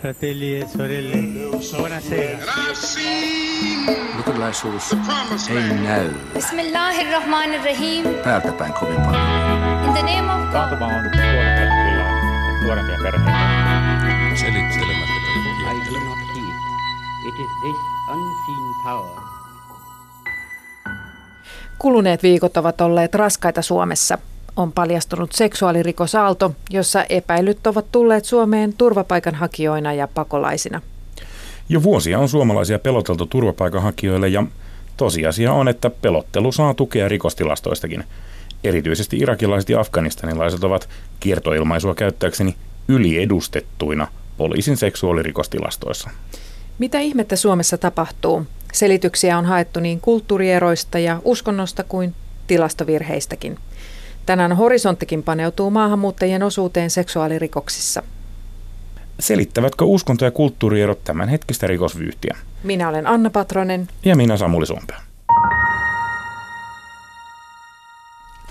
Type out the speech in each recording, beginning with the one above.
fratelli e sorelle, buonasera. Luterilaisuus ei näy Bismillahirrahmanirrahim. päältä päin kovin paljon. In the name of God. Taantuma on perheitä. Selittelemättä I do not heed. It is this unseen power Kuluneet viikot ovat olleet raskaita Suomessa. On paljastunut seksuaalirikosaalto, jossa epäilyt ovat tulleet Suomeen turvapaikanhakijoina ja pakolaisina. Jo vuosia on suomalaisia peloteltu turvapaikanhakijoille ja tosiasia on, että pelottelu saa tukea rikostilastoistakin. Erityisesti irakilaiset ja afganistanilaiset ovat kiertoilmaisua käyttääkseni yliedustettuina poliisin seksuaalirikostilastoissa. Mitä ihmettä Suomessa tapahtuu? Selityksiä on haettu niin kulttuurieroista ja uskonnosta kuin tilastovirheistäkin. Tänään horisonttikin paneutuu maahanmuuttajien osuuteen seksuaalirikoksissa. Selittävätkö uskonto- ja kulttuurierot tämän hetkistä rikosvyyhtiä? Minä olen Anna Patronen. Ja minä Samuli Suompää.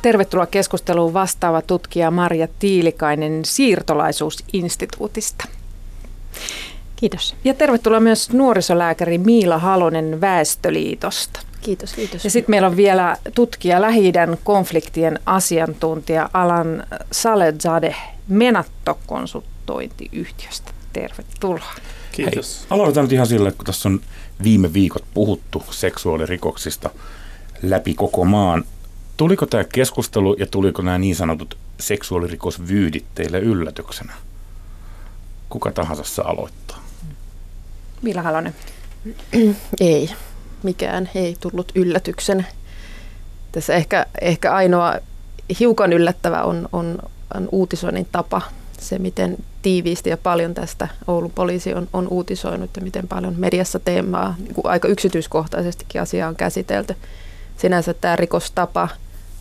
Tervetuloa keskusteluun vastaava tutkija Marja Tiilikainen siirtolaisuusinstituutista. Kiitos. Ja tervetuloa myös nuorisolääkäri Miila Halonen Väestöliitosta. Kiitos, kiitos. Ja sitten meillä on vielä tutkija lähi konfliktien asiantuntija Alan Saledzade Menatto-konsultointiyhtiöstä. Tervetuloa. Kiitos. Hei, aloitetaan nyt ihan sillä, että kun tässä on viime viikot puhuttu seksuaalirikoksista läpi koko maan. Tuliko tämä keskustelu ja tuliko nämä niin sanotut seksuaalirikosvyydit teille yllätyksenä? Kuka tahansa saa aloittaa. Miila Halonen. Ei, mikään ei tullut yllätyksenä. Tässä ehkä, ehkä ainoa hiukan yllättävä on, on, on uutisoinnin tapa. Se, miten tiiviisti ja paljon tästä Oulun poliisi on, on uutisoinut ja miten paljon mediassa teemaa, niin kuin aika yksityiskohtaisestikin asiaa on käsitelty. Sinänsä tämä rikostapa,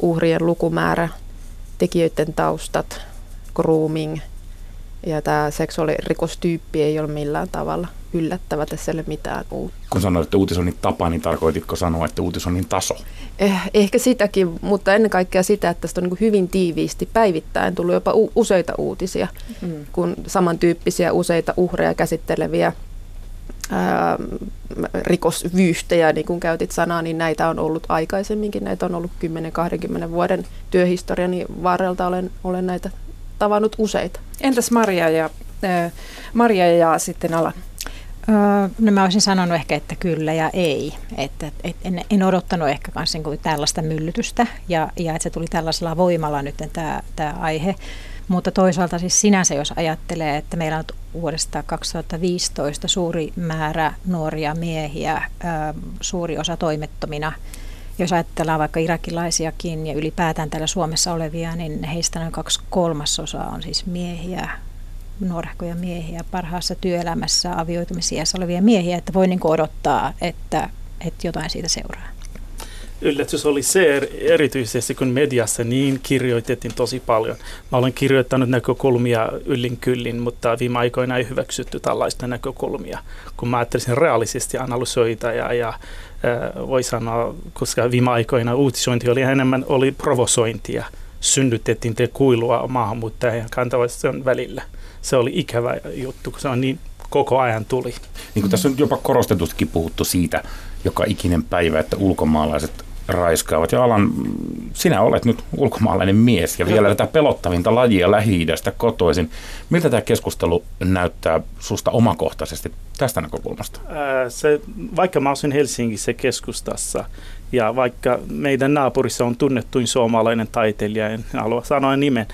uhrien lukumäärä, tekijöiden taustat, grooming ja tämä seksuaalirikostyyppi ei ole millään tavalla yllättävä. Tässä ei ole mitään uutta. Kun sanoit, että uutisoinnin tapa, niin tarkoititko sanoa, että uutisoinnin taso? Eh, ehkä sitäkin, mutta ennen kaikkea sitä, että tästä on niin hyvin tiiviisti päivittäin tullut jopa u- useita uutisia, mm. kun samantyyppisiä useita uhreja käsitteleviä ää, rikosvyyhtejä, niin kuin käytit sanaa, niin näitä on ollut aikaisemminkin. Näitä on ollut 10-20 vuoden työhistoriani varrelta. Olen, olen näitä tavannut useita. Entäs Maria ja, äh, Maria ja sitten Alan? Öö, no mä olisin sanonut ehkä, että kyllä ja ei. Että, et en, en odottanut ehkä kans niin tällaista myllytystä ja, ja että se tuli tällaisella voimalla nyt tämä, tämä aihe. Mutta toisaalta siis sinänsä, jos ajattelee, että meillä on vuodesta 2015 suuri määrä nuoria miehiä, suuri osa toimettomina, jos ajatellaan vaikka irakilaisiakin ja ylipäätään täällä Suomessa olevia, niin heistä noin kaksi kolmasosaa on siis miehiä, nuorehkoja miehiä, parhaassa työelämässä avioitumisiässä olevia miehiä, että voi niin odottaa, että, että jotain siitä seuraa. Yllätys oli se erityisesti, kun mediassa niin kirjoitettiin tosi paljon. Mä olen kirjoittanut näkökulmia yllin kyllin, mutta viime aikoina ei hyväksytty tällaista näkökulmia. Kun mä ajattelisin reaalisesti analysoida ja, ja voi sanoa, koska viime aikoina uutisointi oli enemmän oli provosointia. Synnytettiin te kuilua maahanmuuttajien kantavaisten välillä. Se oli ikävä juttu, kun se on niin koko ajan tuli. Niin kuin tässä on jopa korostetustikin puhuttu siitä joka ikinen päivä, että ulkomaalaiset raiskaavat. Ja Alan, sinä olet nyt ulkomaalainen mies ja vielä tätä pelottavinta lajia lähi kotoisin. Miltä tämä keskustelu näyttää susta omakohtaisesti tästä näkökulmasta? Ää, se, vaikka mä asun Helsingissä keskustassa ja vaikka meidän naapurissa on tunnettuin suomalainen taiteilija, en halua sanoa nimen,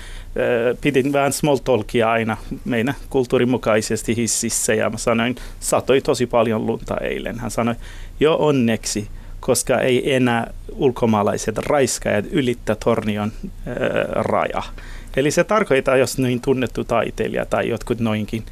pidin vähän small talkia aina meidän kulttuurin mukaisesti hississä ja mä sanoin, satoi tosi paljon lunta eilen. Hän sanoi, jo onneksi koska ei enää ulkomaalaiset raiskajat ylittä tornion ää, raja. Eli se tarkoittaa, jos niin tunnettu taiteilija tai jotkut noinkin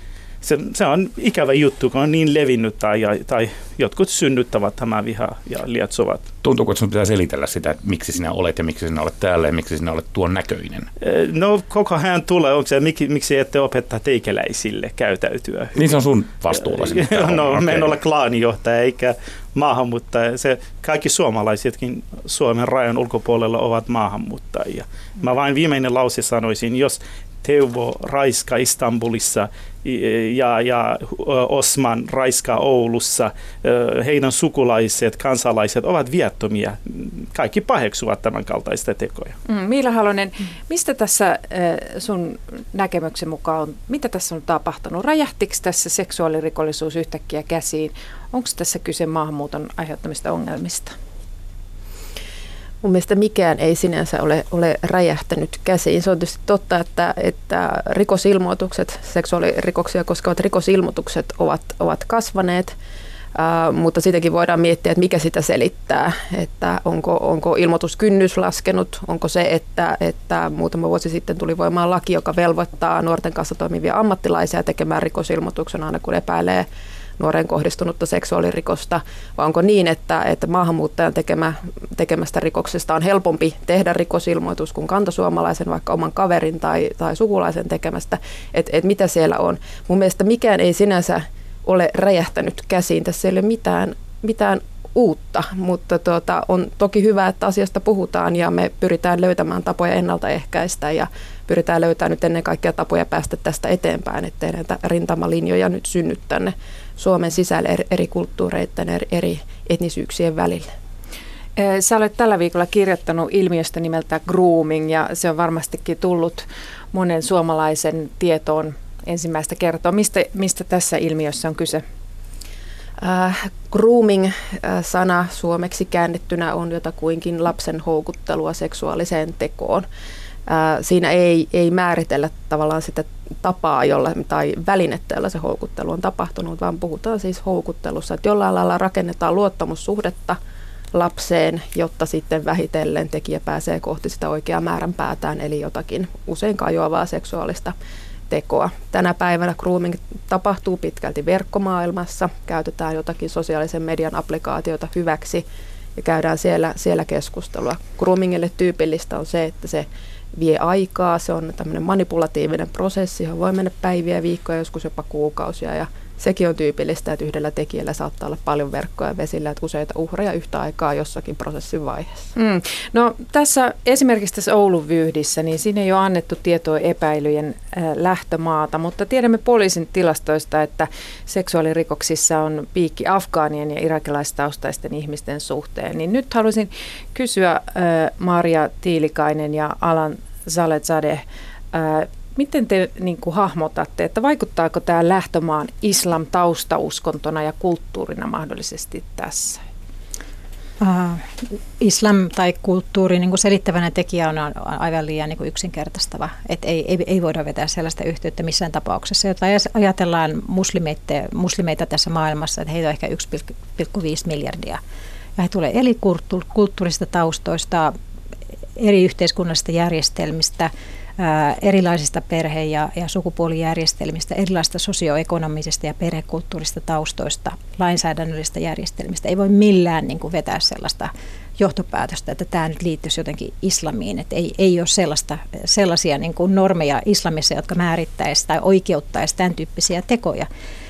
se, se on ikävä juttu, kun on niin levinnyt tai, tai jotkut synnyttävät tämä viha ja lietsovat. Tuntuuko, että sinun pitää selitellä sitä, että miksi sinä olet ja miksi sinä olet täällä ja miksi sinä olet tuon näköinen? No koko ajan tulee, onko se, miksi, miksi ette opettaa teikäläisille käytäytyä? Niin se on sun vastuulla. no, okay. me en ole klaanijohtaja eikä maahanmuuttaja. Se, kaikki suomalaisetkin Suomen rajan ulkopuolella ovat maahanmuuttajia. Mä vain viimeinen lause sanoisin, jos Teuvo raiska Istanbulissa ja, ja Osman raiska Oulussa, heidän sukulaiset, kansalaiset ovat viattomia. Kaikki paheksuvat tämän kaltaista tekoja. Mm, Miila Halonen, mistä tässä sun näkemyksen mukaan on, mitä tässä on tapahtunut? Räjähtikö tässä seksuaalirikollisuus yhtäkkiä käsiin? Onko tässä kyse maahanmuuton aiheuttamista ongelmista? Mun mielestä mikään ei sinänsä ole, ole räjähtänyt käsiin. Se on tietysti totta, että, että rikosilmoitukset, seksuaalirikoksia koskevat rikosilmoitukset ovat, ovat kasvaneet, Uh, mutta sitäkin voidaan miettiä, että mikä sitä selittää, että onko, onko ilmoituskynnys laskenut, onko se, että, että muutama vuosi sitten tuli voimaan laki, joka velvoittaa nuorten kanssa toimivia ammattilaisia tekemään rikosilmoituksen aina kun epäilee nuoreen kohdistunutta seksuaalirikosta, vai onko niin, että, että maahanmuuttajan tekemä, tekemästä rikoksesta on helpompi tehdä rikosilmoitus kuin kantasuomalaisen, vaikka oman kaverin tai, tai sukulaisen tekemästä, että et mitä siellä on. Mun mielestä mikään ei sinänsä ole räjähtänyt käsiin, tässä ei ole mitään, mitään uutta, mutta tuota, on toki hyvä, että asiasta puhutaan ja me pyritään löytämään tapoja ennaltaehkäistä ja pyritään löytämään nyt ennen kaikkea tapoja päästä tästä eteenpäin, ettei näitä rintamalinjoja nyt synny tänne Suomen sisälle eri, eri kulttuureiden, eri, etnisyyksien välillä. Sä olet tällä viikolla kirjoittanut ilmiöstä nimeltä grooming ja se on varmastikin tullut monen suomalaisen tietoon ensimmäistä kertoa. Mistä, mistä tässä ilmiössä on kyse? Äh, grooming-sana suomeksi käännettynä on jotakuinkin lapsen houkuttelua seksuaaliseen tekoon. Siinä ei, ei määritellä tavallaan sitä tapaa jolla, tai välinettä, jolla se houkuttelu on tapahtunut, vaan puhutaan siis houkuttelussa, että jollain lailla rakennetaan luottamussuhdetta lapseen, jotta sitten vähitellen tekijä pääsee kohti sitä oikeaa määränpäätään, eli jotakin usein kajoavaa seksuaalista tekoa. Tänä päivänä grooming tapahtuu pitkälti verkkomaailmassa, käytetään jotakin sosiaalisen median applikaatiota hyväksi ja käydään siellä, siellä keskustelua. Groomingille tyypillistä on se, että se vie aikaa, se on tämmöinen manipulatiivinen prosessi, johon voi mennä päiviä, viikkoja, joskus jopa kuukausia. Ja sekin on tyypillistä, että yhdellä tekijällä saattaa olla paljon verkkoja vesillä, että useita uhreja yhtä aikaa jossakin prosessin vaiheessa. Mm. No tässä esimerkiksi tässä Oulun vyhdissä, niin siinä ei ole annettu tietoa epäilyjen äh, lähtömaata, mutta tiedämme poliisin tilastoista, että seksuaalirikoksissa on piikki afgaanien ja irakilaistaustaisten ihmisten suhteen. Niin nyt haluaisin kysyä äh, Maria Tiilikainen ja Alan Zalezadeh, äh, Miten te niin kuin, hahmotatte, että vaikuttaako tämä lähtömaan islam taustauskontona ja kulttuurina mahdollisesti tässä? Islam tai kulttuuri niin kuin selittävänä tekijä on aivan liian niin kuin yksinkertaistava. Et ei, ei, ei voida vetää sellaista yhteyttä missään tapauksessa. Jota ajatellaan muslimeita, muslimeita tässä maailmassa, että heitä on ehkä 1,5 miljardia. Ja he tulee eri kulttuurista taustoista, eri yhteiskunnallisista järjestelmistä – erilaisista perhe- ja, ja sukupuolijärjestelmistä, erilaisista sosioekonomisista ja perhekulttuurista taustoista, lainsäädännöllisistä järjestelmistä. Ei voi millään niin kuin vetää sellaista johtopäätöstä, että tämä nyt liittyisi jotenkin islamiin. Että ei, ei ole sellaista, sellaisia niin kuin normeja islamissa, jotka määrittäisi tai oikeuttaisi tämän tyyppisiä tekoja.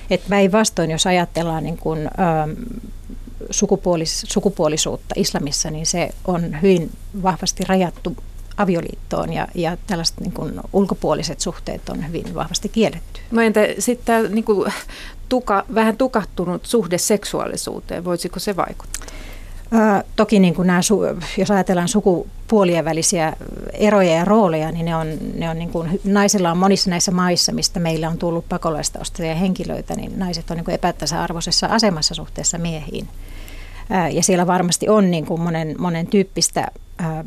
Että päinvastoin, jos ajatellaan niin kuin, ähm, sukupuolis, sukupuolisuutta islamissa, niin se on hyvin vahvasti rajattu avioliittoon ja, ja tällaiset niin kuin ulkopuoliset suhteet on hyvin vahvasti kielletty. No entä sitten tämä niin kuin, tuka, vähän tukahtunut suhde seksuaalisuuteen, voisiko se vaikuttaa? Ää, toki niin kuin nämä, jos ajatellaan sukupuolien välisiä eroja ja rooleja, niin ne on, ne on niin kuin, naisilla on monissa näissä maissa, mistä meillä on tullut pakolaistaustaisia henkilöitä, niin naiset on niin kuin epätasa-arvoisessa asemassa suhteessa miehiin. Ää, ja siellä varmasti on niin kuin monen, monen tyyppistä ää,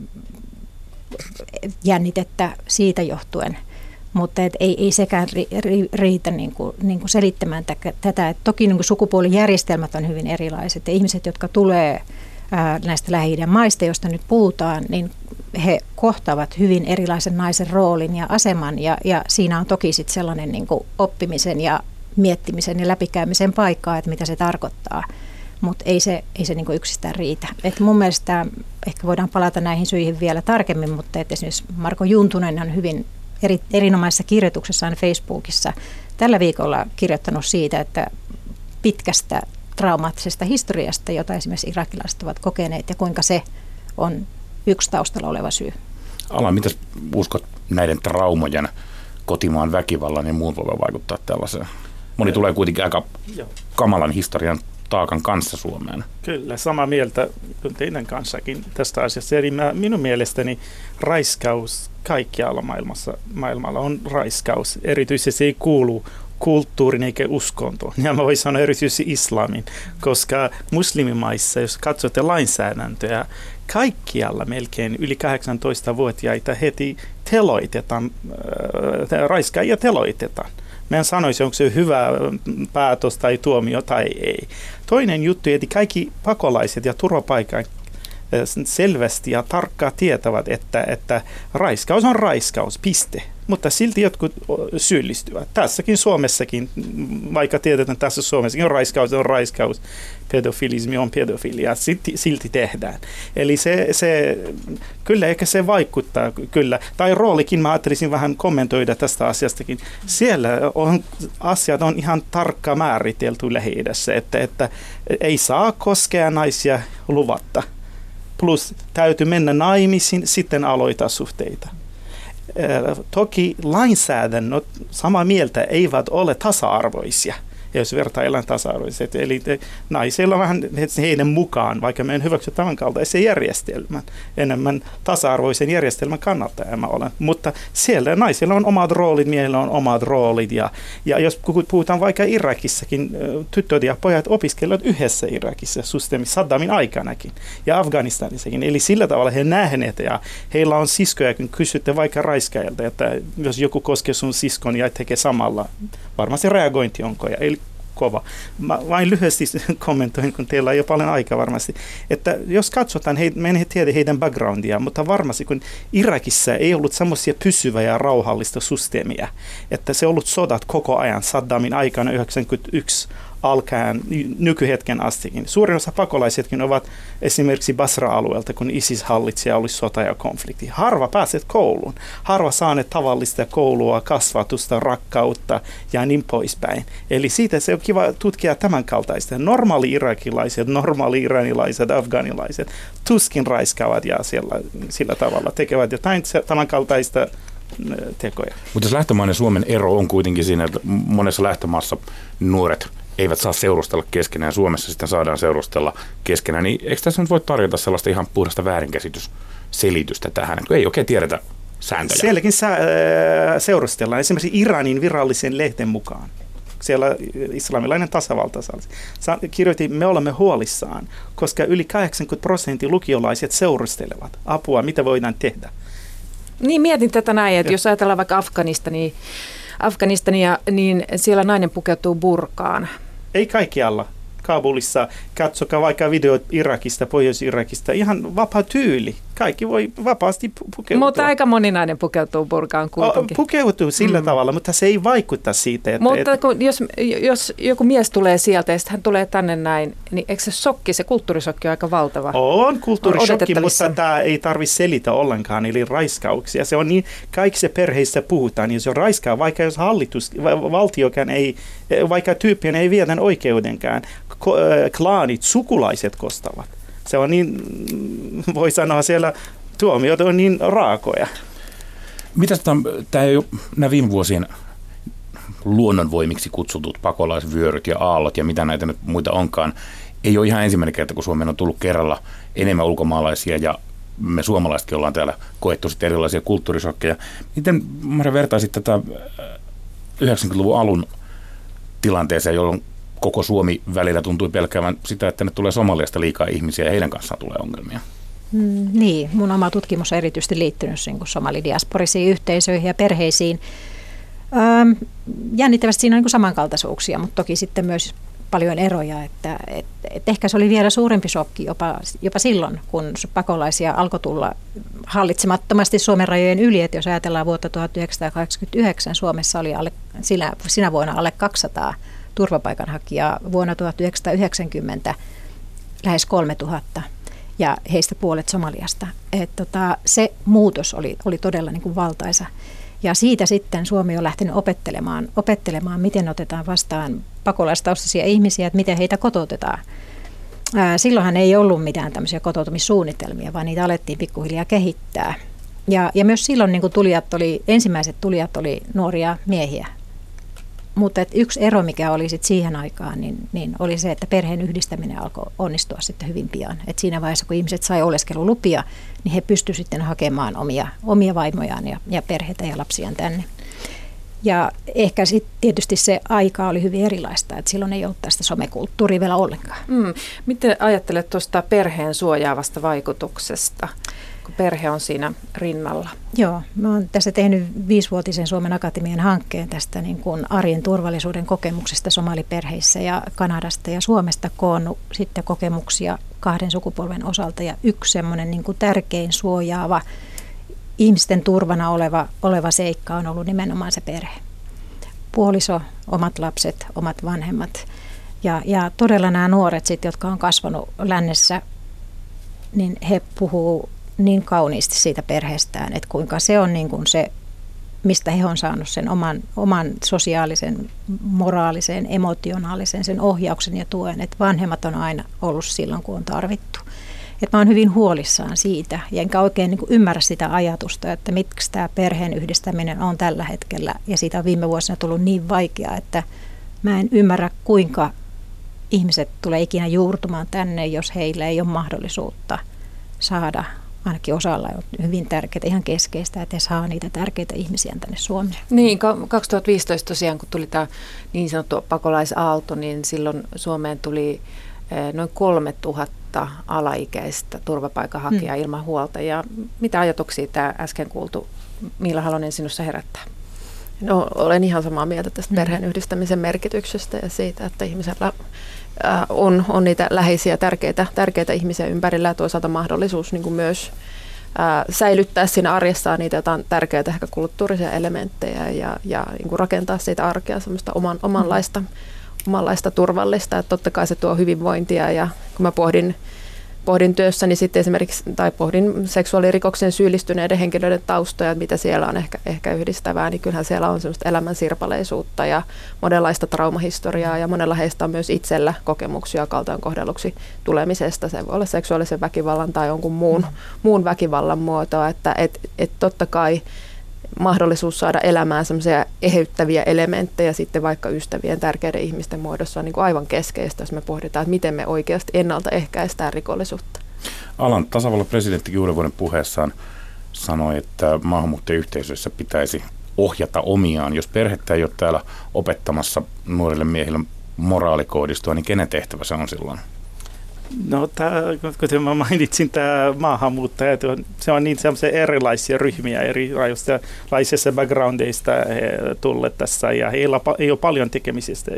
jännitettä siitä johtuen. Mutta et ei, ei sekään ri, ri, riitä niin kuin, niin kuin selittämään tätä. Et toki niin kuin sukupuolijärjestelmät on hyvin erilaiset ja ihmiset, jotka tulee ää, näistä lähi maista, joista nyt puhutaan, niin he kohtaavat hyvin erilaisen naisen roolin ja aseman ja, ja siinä on toki sit sellainen niin kuin oppimisen ja miettimisen ja läpikäymisen paikkaa, että mitä se tarkoittaa mutta ei se, ei se niinku yksistään riitä. Et mun mielestä ehkä voidaan palata näihin syihin vielä tarkemmin, mutta et esimerkiksi Marko Juntunen on hyvin eri, erinomaisessa kirjoituksessaan Facebookissa tällä viikolla kirjoittanut siitä, että pitkästä traumaattisesta historiasta, jota esimerkiksi irakilaiset ovat kokeneet ja kuinka se on yksi taustalla oleva syy. Ala, mitä uskot näiden traumojen kotimaan väkivallan ja muun voi vaikuttaa tällaiseen. Moni tulee kuitenkin aika kamalan historian taakan kanssa Suomeen. Kyllä, samaa mieltä teidän kanssakin tästä asiasta. Eli mä, minun mielestäni raiskaus kaikkialla maailmassa, maailmalla on raiskaus. Erityisesti se ei kuulu kulttuurin eikä uskontoon. Ja mä voin sanoa erityisesti islamin, koska muslimimaissa, jos katsotte lainsäädäntöä, kaikkialla melkein yli 18-vuotiaita heti teloitetaan, äh, raiskaajia teloitetaan. Mä en sanoisi, onko se hyvä päätös tai tuomio tai ei. Toinen juttu, että kaikki pakolaiset ja turvapaikan selvästi ja tarkkaan tietävät, että, että raiskaus on raiskaus, piste. Mutta silti jotkut syyllistyvät. Tässäkin Suomessakin, vaikka tiedetään, tässä Suomessakin on raiskaus, on raiskaus, pedofilismi on pedofilia, silti, silti tehdään. Eli se, se, kyllä ehkä se vaikuttaa, kyllä. Tai roolikin mä ajattelisin vähän kommentoida tästä asiastakin. Siellä on, asiat on ihan tarkka määritelty lähi että, että ei saa koskea naisia luvatta plus täytyy mennä naimisiin, sitten aloittaa suhteita. Toki lainsäädännöt samaa mieltä eivät ole tasa-arvoisia – jos vertaillaan tasa-arvoiset. Eli naisilla vähän heidän mukaan, vaikka me en hyväksy tämän kaltaisen järjestelmän, enemmän tasa-arvoisen järjestelmän kannattaja mä olen. Mutta siellä naisilla on omat roolit, miehillä on omat roolit. Ja, ja jos puhutaan vaikka Irakissakin, tytöt ja pojat opiskelevat yhdessä Irakissa systeemissä Saddamin aikanakin ja Afganistanissakin. Eli sillä tavalla he nähneet ja heillä on siskoja, kun kysytte vaikka raiskailta, että jos joku koskee sun siskon ja tekee samalla, varmasti reagointi onko. Eli kova. Mä vain lyhyesti kommentoin, kun teillä on jo paljon aikaa varmasti, että jos katsotaan, he, me en tiedä heidän backgroundia, mutta varmasti kun Irakissa ei ollut semmoisia pysyvää ja rauhallista systeemiä, että se on ollut sodat koko ajan Saddamin aikana 91 alkaen nykyhetken astikin. Suurin osa pakolaisetkin ovat esimerkiksi Basra-alueelta, kun ISIS hallitsi ja oli sota ja konflikti. Harva pääset kouluun. Harva saaneet tavallista koulua, kasvatusta, rakkautta ja niin poispäin. Eli siitä se on kiva tutkia tämän kaltaista. Normaali irakilaiset, normaali iranilaiset, afganilaiset tuskin raiskaavat ja siellä, sillä tavalla tekevät jotain tämän kaltaista tekoja. Mutta lähtömainen Suomen ero on kuitenkin siinä, että monessa lähtömaassa nuoret eivät saa seurustella keskenään, Suomessa sitten saadaan seurustella keskenään, niin eikö tässä nyt voi tarjota sellaista ihan puhdasta väärinkäsitysselitystä tähän, kun ei oikein tiedetä sääntöjä? Sielläkin sa- äh, seurustellaan esimerkiksi Iranin virallisen lehden mukaan. Siellä islamilainen tasavalta kirjoitti, me olemme huolissaan, koska yli 80 prosenttia lukiolaiset seurustelevat. Apua, mitä voidaan tehdä? Niin mietin tätä näin, että ja. jos ajatellaan vaikka Afganistania, niin Afganistania, niin siellä nainen pukeutuu burkaan. Ei kaikkialla. Kabulissa, katsokaa vaikka videot Irakista, Pohjois-Irakista, ihan vapaa tyyli kaikki voi vapaasti pukeutua. Mutta aika moninainen pukeutuu burkaan kuitenkin. Pukeutuu sillä mm. tavalla, mutta se ei vaikuta siitä. Että, mutta kun, jos, jos joku mies tulee sieltä ja hän tulee tänne näin, niin eikö se shokki, se kulttuurisokki on aika valtava? On kulttuurishokki, mutta tämä ei tarvitse selitä ollenkaan, eli raiskauksia. Se on niin, kaikissa perheissä puhutaan, jos on raiskaa, vaikka jos hallitus, valtiokään ei, vaikka tyyppien ei viedä oikeudenkään, klaanit, sukulaiset kostavat se on niin, voi sanoa siellä, tuomiot on niin raakoja. Mitä tämä ei ole, nämä viime vuosien luonnonvoimiksi kutsutut pakolaisvyöryt ja aallot ja mitä näitä nyt muita onkaan, ei ole ihan ensimmäinen kerta, kun Suomeen on tullut kerralla enemmän ulkomaalaisia ja me suomalaisetkin ollaan täällä koettu sitten erilaisia kulttuurisokkeja. Miten Maria vertaisit tätä 90-luvun äh, alun tilanteeseen, jolloin koko Suomi välillä tuntui pelkäävän sitä, että ne tulee Somaliasta liikaa ihmisiä ja heidän kanssaan tulee ongelmia. Mm, niin, mun oma tutkimus on erityisesti liittynyt niin somalidiasporisiin yhteisöihin ja perheisiin. Ähm, jännittävästi siinä on niin samankaltaisuuksia, mutta toki sitten myös paljon eroja, että et, et ehkä se oli vielä suurempi shokki jopa, jopa silloin, kun pakolaisia alkoi tulla hallitsemattomasti Suomen rajojen yli, että jos ajatellaan vuotta 1989, Suomessa oli alle, sinä, sinä vuonna alle 200 turvapaikanhakijaa vuonna 1990 lähes 3000 ja heistä puolet Somaliasta. Et tota, se muutos oli, oli todella niin kuin valtaisa. Ja siitä sitten Suomi on lähtenyt opettelemaan, opettelemaan, miten otetaan vastaan pakolaistaustaisia ihmisiä, että miten heitä kotoutetaan. Silloinhan ei ollut mitään tämmöisiä kotoutumissuunnitelmia, vaan niitä alettiin pikkuhiljaa kehittää. Ja, ja myös silloin niin tulijat oli, ensimmäiset tulijat oli nuoria miehiä. Mutta et yksi ero, mikä oli sit siihen aikaan, niin, niin oli se, että perheen yhdistäminen alkoi onnistua sitten hyvin pian. Et siinä vaiheessa, kun ihmiset sai oleskelulupia, niin he pystyivät sitten hakemaan omia, omia vaimojaan ja, ja perheitä ja lapsiaan tänne. Ja ehkä sitten tietysti se aika oli hyvin erilaista, että silloin ei ollut tästä somekulttuuria vielä ollenkaan. Mm. Miten ajattelet tuosta perheen suojaavasta vaikutuksesta, perhe on siinä rinnalla? Joo, mä oon tässä tehnyt viisivuotisen Suomen Akatemian hankkeen tästä niin kuin arjen turvallisuuden kokemuksista somaliperheissä ja Kanadasta ja Suomesta koonnut sitten kokemuksia kahden sukupolven osalta. Ja yksi semmoinen niin kuin tärkein suojaava ihmisten turvana oleva, oleva seikka on ollut nimenomaan se perhe. Puoliso, omat lapset, omat vanhemmat. Ja, ja todella nämä nuoret, sit, jotka on kasvanut lännessä, niin he puhuu niin kauniisti siitä perheestään, että kuinka se on niin kuin se, mistä he on saanut sen oman, oman sosiaalisen, moraalisen, emotionaalisen, sen ohjauksen ja tuen, että vanhemmat on aina ollut silloin, kun on tarvittu. Että mä oon hyvin huolissaan siitä, ja enkä oikein niin ymmärrä sitä ajatusta, että miksi tämä perheen yhdistäminen on tällä hetkellä, ja siitä on viime vuosina tullut niin vaikeaa, että mä en ymmärrä, kuinka ihmiset tulee ikinä juurtumaan tänne, jos heillä ei ole mahdollisuutta saada ainakin osalla on hyvin tärkeää, ihan keskeistä, että he saa niitä tärkeitä ihmisiä tänne Suomeen. Niin, 2015 tosiaan, kun tuli tämä niin sanottu pakolaisaalto, niin silloin Suomeen tuli eh, noin 3000 000 alaikäistä turvapaikanhakijaa hmm. ilman huolta. Ja mitä ajatuksia tämä äsken kuultu Miila Halonen sinussa herättää? No, olen ihan samaa mieltä tästä hmm. perheen yhdistämisen merkityksestä ja siitä, että ihmisellä on, on niitä läheisiä tärkeitä, tärkeitä ihmisiä ympärillä ja toisaalta mahdollisuus niin kuin myös ää, säilyttää siinä arjessaan niitä jotain tärkeitä ehkä kulttuurisia elementtejä ja, ja niin kuin rakentaa siitä arkea semmoista oman, omanlaista hmm omanlaista turvallista, että totta kai se tuo hyvinvointia ja kun mä pohdin, pohdin työssäni sitten esimerkiksi, tai pohdin seksuaalirikoksen syyllistyneiden henkilöiden taustoja, että mitä siellä on ehkä, ehkä yhdistävää, niin kyllähän siellä on semmoista elämän sirpaleisuutta ja monenlaista traumahistoriaa ja monella heistä on myös itsellä kokemuksia kohdelluksi tulemisesta. Se voi olla seksuaalisen väkivallan tai jonkun muun, mm. muun väkivallan muotoa, että et, et totta kai mahdollisuus saada elämään semmoisia eheyttäviä elementtejä sitten vaikka ystävien tärkeiden ihmisten muodossa on niin kuin aivan keskeistä, jos me pohditaan, että miten me oikeasti ennaltaehkäistään rikollisuutta. Alan tasavallan presidentti juuri vuoden puheessaan sanoi, että maahanmuuttajayhteisöissä pitäisi ohjata omiaan. Jos perhettä ei ole täällä opettamassa nuorille miehille moraalikoodistoa, niin kenen tehtävä se on silloin? No, tää, kuten mä mainitsin, tämä maahanmuuttajat, se on niin sellaisia erilaisia ryhmiä, erilaisista backgroundeista he tulleet tässä, ja heillä ei ole paljon tekemisistä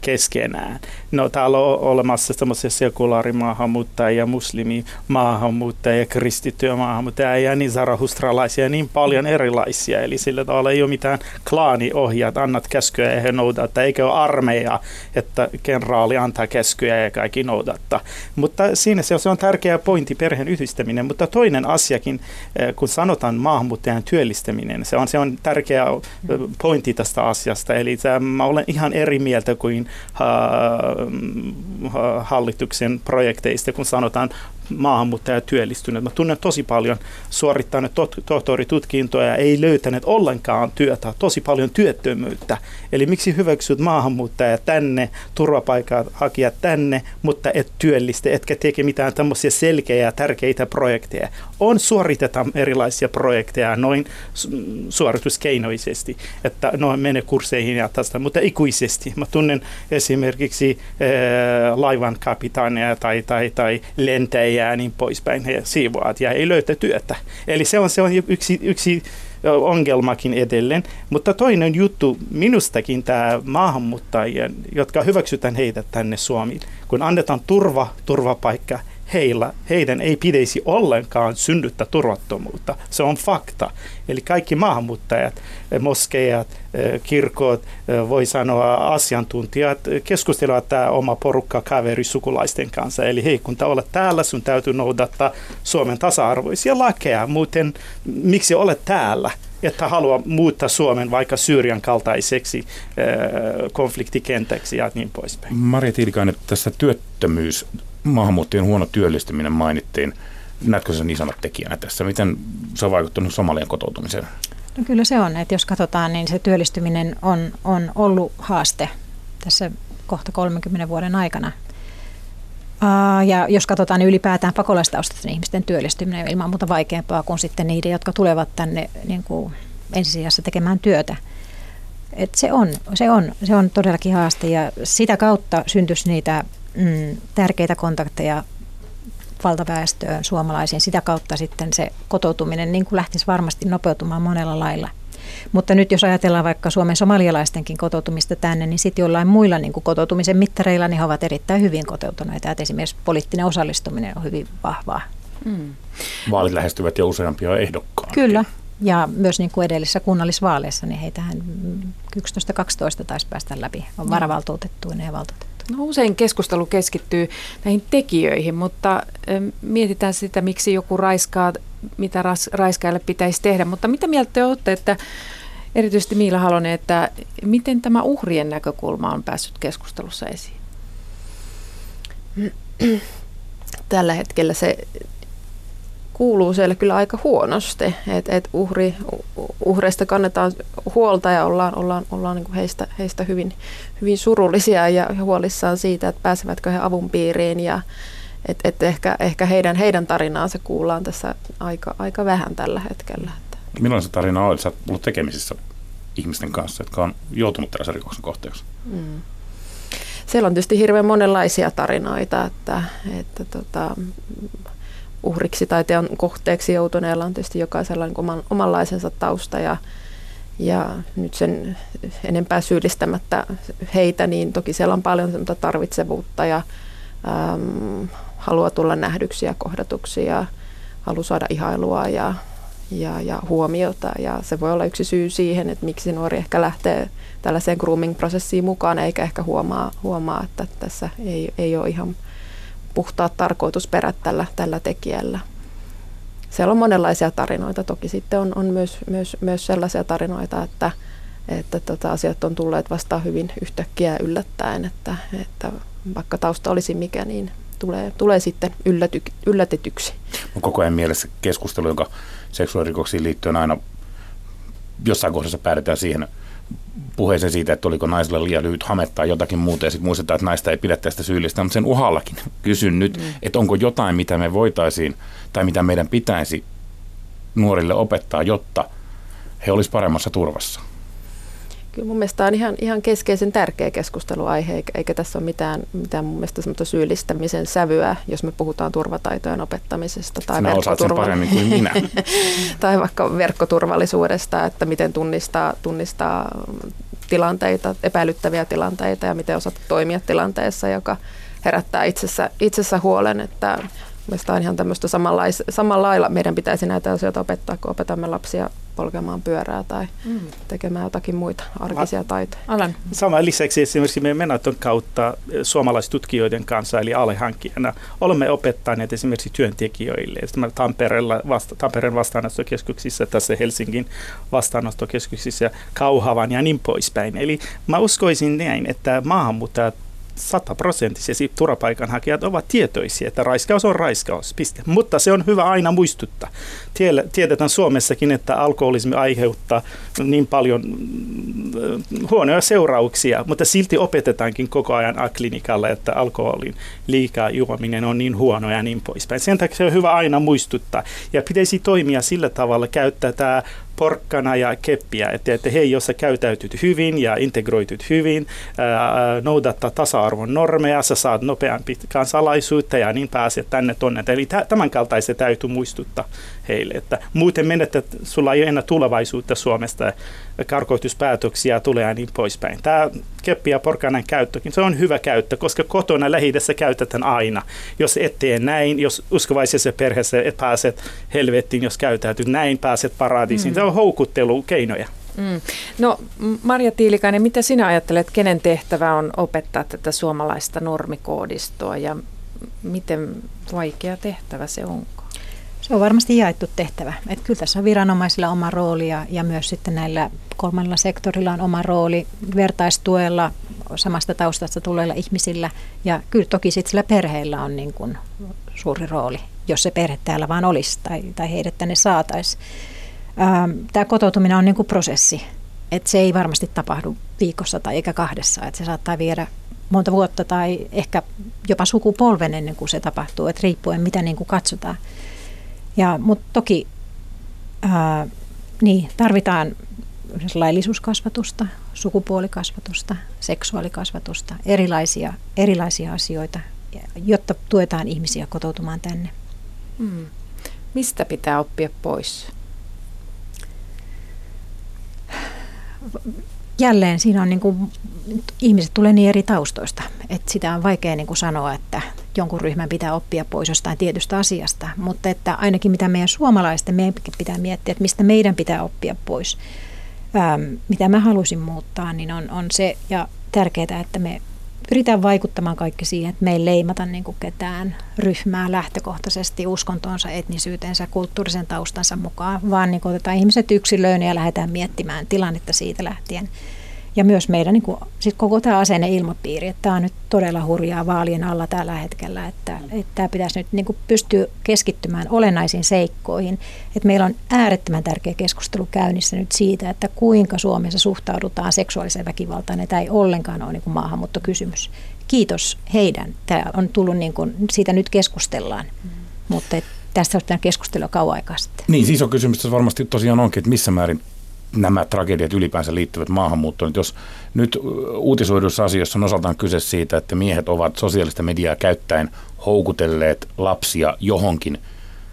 keskenään. No, täällä on olemassa semmoisia sekulaarimaahanmuuttajia, muslimimaahanmuuttajia, kristittyjä maahanmuuttajia, ja niin zarahustralaisia, niin paljon erilaisia, eli sillä tavalla ei ole mitään klaaniohjaa, että annat käskyä ja he noudattaa, eikä ole armeija, että kenraali antaa käskyä ja kaikki noudattaa noudattaa. Mutta siinä se on tärkeä pointti, perheen yhdistäminen. Mutta toinen asiakin, eh, kun sanotaan maahanmuuttajan työllistäminen, se on, se on tärkeä eh, pointti tästä asiasta. Eli mä olen ihan eri mieltä kuin hallituksen projekteista, kun sanotaan maahanmuuttaja työllistynyt. Mä tunnen tosi paljon suorittaneet tohtoritutkintoja ja ei löytäneet ollenkaan työtä, tosi paljon työttömyyttä. Eli miksi hyväksyt maahanmuuttaja tänne, turvapaikanhakijat tänne, mutta et työllistä, etkä teke mitään tämmöisiä selkeitä ja tärkeitä projekteja. On suoritetaan erilaisia projekteja noin suorituskeinoisesti, että noin mene kursseihin ja tästä, mutta ikuisesti. Mä tunnen esimerkiksi äh, laivan kapitaaneja tai, tai, tai lentäjiä ja niin poispäin. He siivoavat ja ei löytä työtä. Eli se on, se on yksi, yksi ongelmakin edelleen. Mutta toinen juttu minustakin tämä maahanmuuttajien, jotka hyväksytään heitä tänne Suomeen, kun annetaan turva, turvapaikka, heillä, heidän ei pitäisi ollenkaan synnyttää turvattomuutta. Se on fakta. Eli kaikki maahanmuuttajat, eh, moskeijat, eh, kirkot, eh, voi sanoa asiantuntijat, keskustelevat tämä oma porukka kaveri sukulaisten kanssa. Eli hei, kun olet täällä, sun täytyy noudattaa Suomen tasa-arvoisia lakeja. Muuten, miksi olet täällä? että haluaa muuttaa Suomen vaikka Syyrian kaltaiseksi konfliktikentäksi ja niin poispäin. Maria Tiilikainen, tässä työttömyys maahanmuuttajien huono työllistyminen mainittiin. näetkö sen isona tekijänä tässä? Miten se on vaikuttanut Somalian kotoutumiseen? No kyllä se on, että jos katsotaan, niin se työllistyminen on, on ollut haaste tässä kohta 30 vuoden aikana. Ja jos katsotaan niin ylipäätään pakolaistaustaisten ihmisten työllistyminen on ilman muuta vaikeampaa kuin sitten niiden, jotka tulevat tänne niin kuin ensisijassa tekemään työtä. Et se, on, se, on, se on todellakin haaste ja sitä kautta syntyisi niitä mm, tärkeitä kontakteja valtaväestöön, suomalaisiin. Sitä kautta sitten se kotoutuminen niin kuin lähtisi varmasti nopeutumaan monella lailla. Mutta nyt jos ajatellaan vaikka Suomen somalialaistenkin kotoutumista tänne, niin sitten jollain muilla niin kuin kotoutumisen mittareilla niin he ovat erittäin hyvin kotoutuneita. Että esimerkiksi poliittinen osallistuminen on hyvin vahvaa. Mm. Vaalit lähestyvät jo useampia ehdokkaita. Kyllä, ja myös niin kuin edellisissä kunnallisvaaleissa, niin heitähän 11-12 taisi päästä läpi. On varavaltuutettuinen ja valtuutettu. No usein keskustelu keskittyy näihin tekijöihin, mutta mietitään sitä, miksi joku raiskaa, mitä ras, pitäisi tehdä. Mutta mitä mieltä te olette, että erityisesti Miila Halonen, että miten tämä uhrien näkökulma on päässyt keskustelussa esiin? Tällä hetkellä se kuuluu siellä kyllä aika huonosti, että et uhri, uhreista kannetaan huolta ja ollaan, ollaan, ollaan niin heistä, heistä hyvin, hyvin surullisia ja huolissaan siitä, että pääsevätkö he avun piiriin ja että et ehkä, ehkä heidän, heidän tarinaansa kuullaan tässä aika, aika vähän tällä hetkellä. Millainen se tarina on, että olet ollut tekemisissä ihmisten kanssa, jotka on joutunut tällaisen rikoksen kohteeksi? Mm. Siellä on tietysti hirveän monenlaisia tarinoita, että, että tota, uhriksi tai teon kohteeksi joutuneella on tietysti jokaisella niin oman, omanlaisensa tausta ja, ja nyt sen enempää syyllistämättä heitä, niin toki siellä on paljon tarvitsevuutta ja äm, halua tulla nähdyksi ja kohdatuksi ja halu saada ihailua ja, ja, ja huomiota. Ja se voi olla yksi syy siihen, että miksi nuori ehkä lähtee tällaiseen grooming-prosessiin mukaan, eikä ehkä huomaa, huomaa että tässä ei, ei ole ihan puhtaat tarkoitusperät tällä, tällä tekijällä. Siellä on monenlaisia tarinoita. Toki sitten on, on myös, myös, myös sellaisia tarinoita, että, että tota, asiat on tulleet vastaan hyvin yhtäkkiä yllättäen, että, että vaikka tausta olisi mikä, niin tulee, tulee sitten ylläty, yllätetyksi. On koko ajan mielessä keskustelu, joka seksuaalirikoksiin liittyen aina jossain kohdassa päädytään siihen puheeseen siitä, että oliko naisella liian lyhyt hame tai jotakin muuta, ja sitten muistetaan, että naista ei pidä tästä syyllistä, mutta sen uhallakin kysyn nyt, mm. että onko jotain, mitä me voitaisiin tai mitä meidän pitäisi nuorille opettaa, jotta he olisivat paremmassa turvassa? Kyllä mun mielestä on ihan, ihan keskeisen tärkeä keskusteluaihe, eikä, eikä tässä ole mitään, mitään mun mielestä syyllistämisen sävyä, jos me puhutaan turvataitojen opettamisesta. Tai Sinä osaat sen paremmin kuin minä. tai vaikka verkkoturvallisuudesta, että miten tunnistaa, tunnistaa tilanteita, epäilyttäviä tilanteita ja miten osata toimia tilanteessa, joka herättää itsessä, itsessä huolen, että Mielestäni on ihan tämmöistä samanlais, samalla lailla meidän pitäisi näitä asioita opettaa, kun opetamme lapsia polkemaan pyörää tai mm. tekemään jotakin muita arkisia taitoja. Alan. Sama lisäksi esimerkiksi meidän Menaton kautta suomalaistutkijoiden kanssa, eli alehankkijana, olemme opettaneet esimerkiksi työntekijöille. Tampereella, vasta, Tampereen vastaanottokeskuksissa, tässä Helsingin vastaanottokeskuksissa, Kauhavan ja niin poispäin. Eli mä uskoisin näin, että maahanmuuttajat sataprosenttisesti turvapaikanhakijat ovat tietoisia, että raiskaus on raiskaus, piste. Mutta se on hyvä aina muistuttaa. Tiedetään Suomessakin, että alkoholismi aiheuttaa niin paljon mm, huonoja seurauksia, mutta silti opetetaankin koko ajan A-klinikalla, että alkoholin liikaa juominen on niin huono ja niin poispäin. Sen takia se on hyvä aina muistuttaa. Ja pitäisi toimia sillä tavalla, käyttää tämä porkkana ja keppiä, että, että hei, jos sä käytäytyt hyvin ja integroitut hyvin, ää, noudattaa tasa-arvon normeja, sä saat nopeampi kansalaisuutta ja niin pääset tänne tonne. Eli tämän kaltaisen täytyy muistuttaa heille, että muuten menetät, sulla ei ole enää tulevaisuutta Suomesta, karkoituspäätöksiä tulee ja niin poispäin. Tämä keppi ja porkanan käyttökin, se on hyvä käyttö, koska kotona lähidessä käytetään aina. Jos et tee näin, jos uskovaisessa perheessä et pääset helvettiin, jos käytäytyt näin, pääset paradiisiin. Mm. Se on houkuttelukeinoja. Mm. No Marja Tiilikainen, mitä sinä ajattelet, kenen tehtävä on opettaa tätä suomalaista normikoodistoa ja miten vaikea tehtävä se onko? Se on varmasti jaettu tehtävä. Että kyllä tässä on viranomaisilla oma rooli ja, ja myös sitten näillä kolmannella sektorilla on oma rooli vertaistuella samasta taustasta tuleilla ihmisillä. Ja kyllä toki sitten sillä perheillä on niin kuin suuri rooli jos se perhe täällä vaan olisi tai, tai heidät tänne saataisiin. Ähm, Tämä kotoutuminen on niin kuin prosessi, että se ei varmasti tapahdu viikossa tai eikä kahdessa, että se saattaa viedä monta vuotta tai ehkä jopa sukupolven ennen kuin se tapahtuu, että riippuen mitä niin kuin katsotaan. Ja, mutta toki ää, niin, tarvitaan laillisuuskasvatusta, sukupuolikasvatusta, seksuaalikasvatusta, erilaisia, erilaisia asioita, jotta tuetaan ihmisiä kotoutumaan tänne. Hmm. Mistä pitää oppia pois? Jälleen siinä on niin kuin, ihmiset tulee niin eri taustoista, että sitä on vaikea niin kuin sanoa, että jonkun ryhmän pitää oppia pois jostain tietystä asiasta, mutta että ainakin mitä meidän suomalaisten meidän pitää miettiä, että mistä meidän pitää oppia pois. Ähm, mitä mä halusin muuttaa, niin on, on se ja tärkeää, että me pyritään vaikuttamaan kaikki siihen, että me ei leimata niin kuin ketään ryhmää lähtökohtaisesti uskontonsa, etnisyytensä, kulttuurisen taustansa mukaan, vaan niin kuin otetaan ihmiset yksilöön ja lähdetään miettimään tilannetta siitä lähtien ja myös meidän niin kuin, siis koko tämä asenneilmapiiri, että tämä on nyt todella hurjaa vaalien alla tällä hetkellä, että, että tämä pitäisi nyt niin kuin pystyä keskittymään olennaisiin seikkoihin. Että meillä on äärettömän tärkeä keskustelu käynnissä nyt siitä, että kuinka Suomessa suhtaudutaan seksuaaliseen väkivaltaan, tämä ei ollenkaan ole niin kuin maahanmuuttokysymys. Kiitos heidän. Tämä on tullut, niin kuin, siitä nyt keskustellaan, mm. mutta tästä olisi pitänyt keskustella kauan aikaa sitten. Niin, siis iso kysymys varmasti tosiaan onkin, että missä määrin nämä tragediat ylipäänsä liittyvät maahanmuuttoon. Jos nyt uutisoidussa asiassa on osaltaan kyse siitä, että miehet ovat sosiaalista mediaa käyttäen houkutelleet lapsia johonkin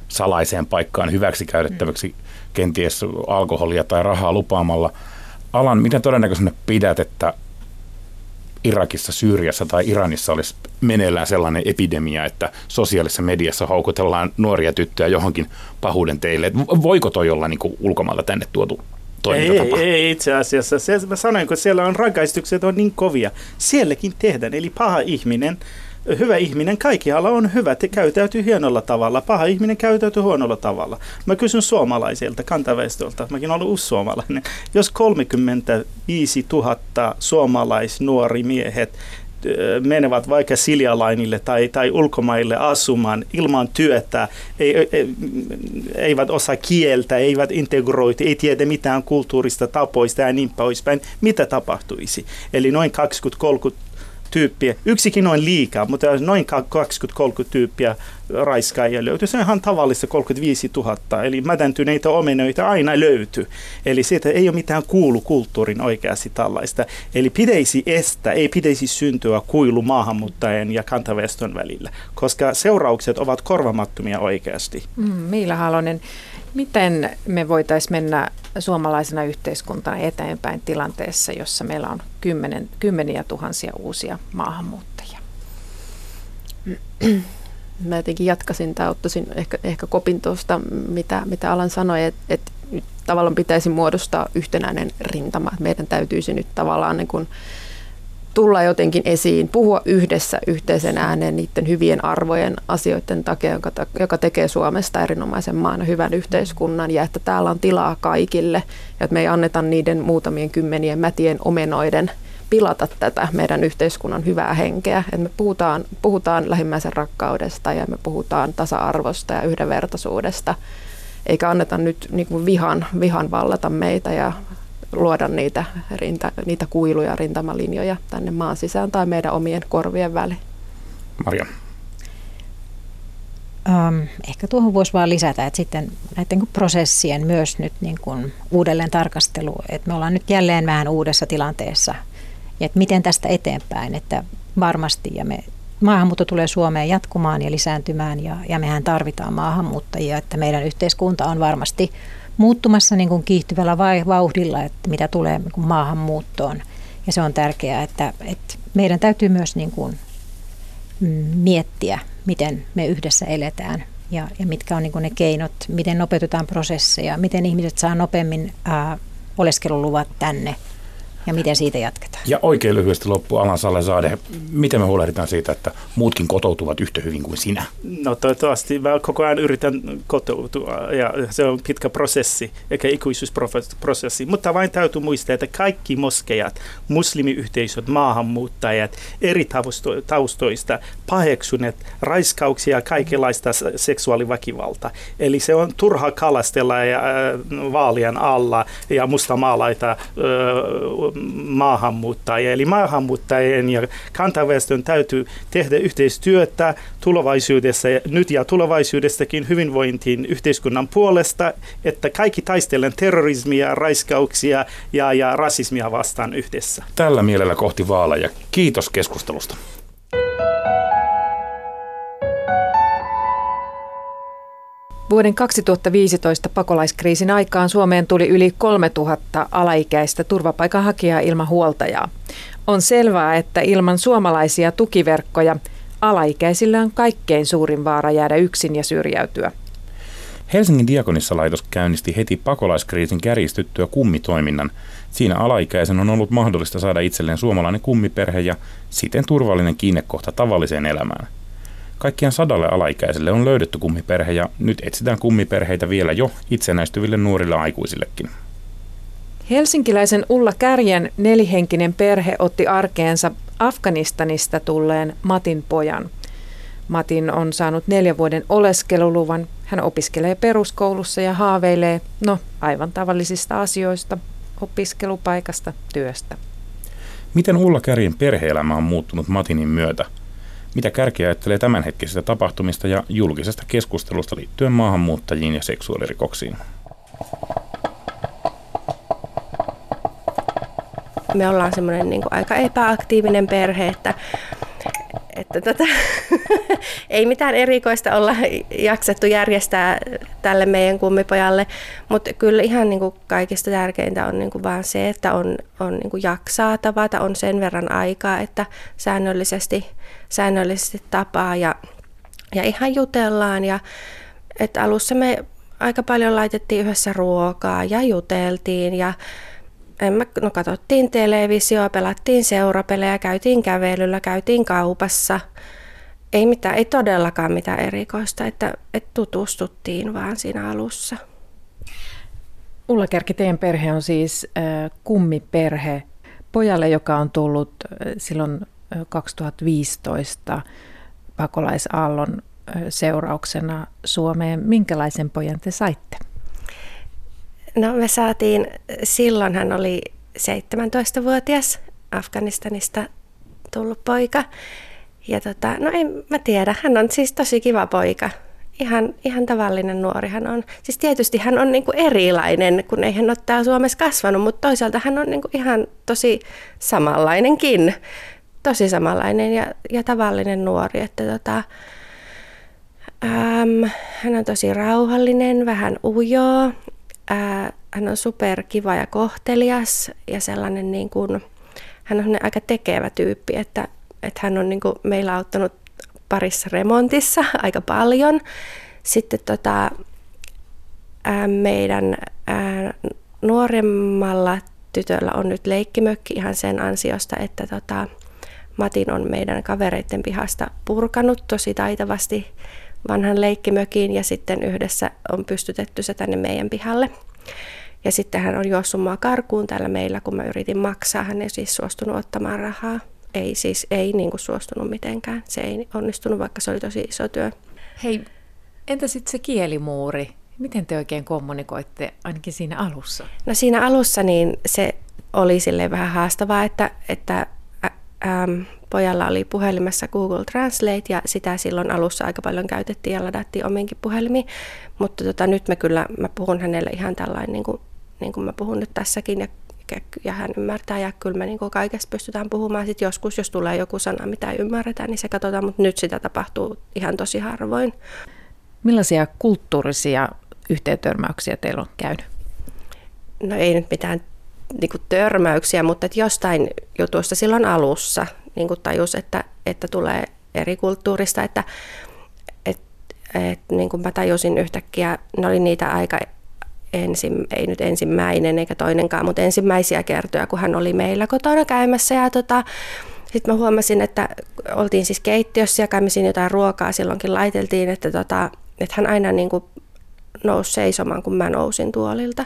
salaiseen paikkaan hyväksikäytettäväksi kenties alkoholia tai rahaa lupaamalla. Alan, miten todennäköisenä pidät, että Irakissa, Syyriassa tai Iranissa olisi meneillään sellainen epidemia, että sosiaalisessa mediassa houkutellaan nuoria tyttöjä johonkin pahuuden teille. Voiko toi olla niin ulkomailta tänne tuotu toimintatapa. Ei, ei itse asiassa. Se, mä sanoin, kun siellä on rangaistukset on niin kovia. Sielläkin tehdään. Eli paha ihminen, hyvä ihminen kaikkialla on hyvä, te käytäytyy hienolla tavalla. Paha ihminen käytäytyy huonolla tavalla. Mä kysyn suomalaisilta, kantaväestöltä, mäkin olen uusi suomalainen. Jos 35 000 suomalaisnuori miehet menevät vaikka Siljalainille tai, tai ulkomaille asumaan ilman työtä, ei, ei, eivät osaa kieltä, eivät integroitu, ei tiedä mitään kulttuurista tapoista ja niin poispäin, mitä tapahtuisi. Eli noin 20-30 tyyppiä. Yksikin on liikaa, mutta noin 20-30 tyyppiä raiskaajia löytyy. Se on ihan tavallista 35 000, eli mädäntyneitä omenoita aina löytyy. Eli siitä ei ole mitään kuulu kulttuurin oikeasti tällaista. Eli pitäisi estää, ei pitäisi syntyä kuilu maahanmuuttajien ja kantaväestön välillä, koska seuraukset ovat korvamattomia oikeasti. Mm, Miila Halonen, Miten me voitaisiin mennä suomalaisena yhteiskuntana eteenpäin tilanteessa, jossa meillä on kymmenen, kymmeniä tuhansia uusia maahanmuuttajia? Mä jotenkin jatkasin tai ottaisin ehkä, ehkä kopin tuosta, mitä, mitä Alan sanoi, että, että nyt tavallaan pitäisi muodostaa yhtenäinen rintama. Meidän täytyisi nyt tavallaan niin kuin tulla jotenkin esiin, puhua yhdessä yhteisen ääneen niiden hyvien arvojen asioiden takia, joka, tekee Suomesta erinomaisen maan hyvän yhteiskunnan ja että täällä on tilaa kaikille ja että me ei anneta niiden muutamien kymmenien mätien omenoiden pilata tätä meidän yhteiskunnan hyvää henkeä. Että me puhutaan, puhutaan lähimmäisen rakkaudesta ja me puhutaan tasa-arvosta ja yhdenvertaisuudesta, eikä anneta nyt niin kuin vihan, vihan vallata meitä ja luoda niitä, rinta, niitä kuiluja, rintamalinjoja tänne maan sisään tai meidän omien korvien väliin. Maria. Um, ehkä tuohon voisi vaan lisätä, että sitten näiden prosessien myös nyt niin kuin uudelleen tarkastelu, että me ollaan nyt jälleen vähän uudessa tilanteessa, ja että miten tästä eteenpäin, että varmasti ja me maahanmuutto tulee Suomeen jatkumaan ja lisääntymään ja, ja mehän tarvitaan maahanmuuttajia, että meidän yhteiskunta on varmasti muuttumassa niin kuin kiihtyvällä vauhdilla, että mitä tulee niin kuin maahanmuuttoon. Ja se on tärkeää, että, että meidän täytyy myös niin kuin mm, miettiä, miten me yhdessä eletään ja, ja mitkä on niin kuin ne keinot, miten nopeutetaan prosesseja, miten ihmiset saa nopeammin ää, oleskeluluvat tänne. Ja miten siitä jatketaan. Ja oikein lyhyesti loppu Alan Salezade, miten me huolehditaan siitä, että muutkin kotoutuvat yhtä hyvin kuin sinä? No toivottavasti mä koko ayan yritän kotoutua ja se on pitkä prosessi eikä ikuisuusprosessi, mutta vain täytyy muistaa, että kaikki moskejat, muslimiyhteisöt, maahanmuuttajat eri taustoista paheksuneet raiskauksia ja kaikenlaista seksuaaliväkivalta. Eli se on turha kalastella ja äh, vaalien alla ja mustamaalaita maahanmuuttajia. Eli maahanmuuttajien ja kantaväestön täytyy tehdä yhteistyötä tulevaisuudessa, nyt ja tulevaisuudestakin hyvinvointiin yhteiskunnan puolesta, että kaikki taistellen terrorismia, raiskauksia ja, ja rasismia vastaan yhdessä. Tällä mielellä kohti vaaleja. Kiitos keskustelusta. Vuoden 2015 pakolaiskriisin aikaan Suomeen tuli yli 3000 alaikäistä turvapaikanhakijaa ilman huoltajaa. On selvää, että ilman suomalaisia tukiverkkoja alaikäisillä on kaikkein suurin vaara jäädä yksin ja syrjäytyä. Helsingin diakonissalaitos käynnisti heti pakolaiskriisin kärjistyttyä kummitoiminnan. Siinä alaikäisen on ollut mahdollista saada itselleen suomalainen kummiperhe ja siten turvallinen kiinnekohta tavalliseen elämään. Kaikkiaan sadalle alaikäiselle on löydetty kummiperhe ja nyt etsitään kummiperheitä vielä jo itsenäistyville nuorille aikuisillekin. Helsinkiläisen Ulla Kärjen nelihenkinen perhe otti arkeensa Afganistanista tulleen Matin pojan. Matin on saanut neljän vuoden oleskeluluvan. Hän opiskelee peruskoulussa ja haaveilee, no aivan tavallisista asioista, opiskelupaikasta, työstä. Miten Ulla Kärjen perheelämä on muuttunut Matinin myötä? Mitä Kärki ajattelee tämänhetkisistä tapahtumista ja julkisesta keskustelusta liittyen maahanmuuttajiin ja seksuaalirikoksiin? Me ollaan semmoinen niin aika epäaktiivinen perhe, että että tota, ei mitään erikoista olla jaksettu järjestää tälle meidän kummipojalle, mutta kyllä ihan niin kuin kaikista tärkeintä on niin kuin vaan se, että on, on niin kuin jaksaa tavata, on sen verran aikaa, että säännöllisesti, säännöllisesti tapaa ja, ja ihan jutellaan. Ja, että alussa me aika paljon laitettiin yhdessä ruokaa ja juteltiin ja en mä, no katsottiin televisioa, pelattiin seurapelejä, käytiin kävelyllä, käytiin kaupassa. Ei, mitään, ei todellakaan mitään erikoista, että, että tutustuttiin vaan siinä alussa. Ulla Kerki, teidän perhe on siis äh, kummiperhe pojalle, joka on tullut äh, silloin 2015 pakolaisaallon seurauksena Suomeen. Minkälaisen pojan te saitte? No me saatiin, silloin hän oli 17-vuotias Afganistanista tullut poika. Ja tota, no en mä tiedä, hän on siis tosi kiva poika. Ihan, ihan tavallinen nuori hän on. Siis tietysti hän on niinku erilainen, kun ei hän ole täällä Suomessa kasvanut, mutta toisaalta hän on niinku ihan tosi samanlainenkin. Tosi samanlainen ja, ja tavallinen nuori. Että tota, äm, hän on tosi rauhallinen, vähän ujo ää, hän on superkiva ja kohtelias ja sellainen niin kuin, hän on aika tekevä tyyppi, että, että hän on niin kuin meillä auttanut parissa remontissa aika paljon. Sitten tota, ää, meidän ää, nuoremmalla tytöllä on nyt leikkimökki ihan sen ansiosta, että tota, Matin on meidän kavereiden pihasta purkanut tosi taitavasti vanhan leikkimökiin ja sitten yhdessä on pystytetty se tänne meidän pihalle. Ja sitten hän on juossut mua karkuun täällä meillä, kun mä yritin maksaa. Hän ei siis suostunut ottamaan rahaa. Ei siis, ei niin kuin suostunut mitenkään. Se ei onnistunut, vaikka se oli tosi iso työ. Hei, entä sitten se kielimuuri? Miten te oikein kommunikoitte ainakin siinä alussa? No siinä alussa niin se oli sille vähän haastavaa, että, että äm, pojalla oli puhelimessa Google Translate ja sitä silloin alussa aika paljon käytettiin ja ladattiin omiinkin puhelimiin. Mutta tota, nyt mä kyllä mä puhun hänelle ihan tällainen, niin kuin, niin kuin mä puhun nyt tässäkin ja, ja hän ymmärtää ja kyllä me niin kuin kaikesta pystytään puhumaan. Sitten joskus, jos tulee joku sana, mitä ei ymmärretä, niin se katsotaan, mutta nyt sitä tapahtuu ihan tosi harvoin. Millaisia kulttuurisia yhteentörmäyksiä teillä on käynyt? No ei nyt mitään niin kuin törmäyksiä, mutta että jostain jutusta silloin alussa niin kuin tajus, että, että tulee eri kulttuurista, että et, et, niin kuin mä tajusin yhtäkkiä, ne oli niitä aika ensi, ei nyt ensimmäinen eikä toinenkaan, mutta ensimmäisiä kertoja, kun hän oli meillä kotona käymässä. Ja tota, sitten mä huomasin, että oltiin siis keittiössä ja käymme jotain ruokaa silloinkin laiteltiin, että, tota, että hän aina niin kuin nousi seisomaan, kun mä nousin tuolilta.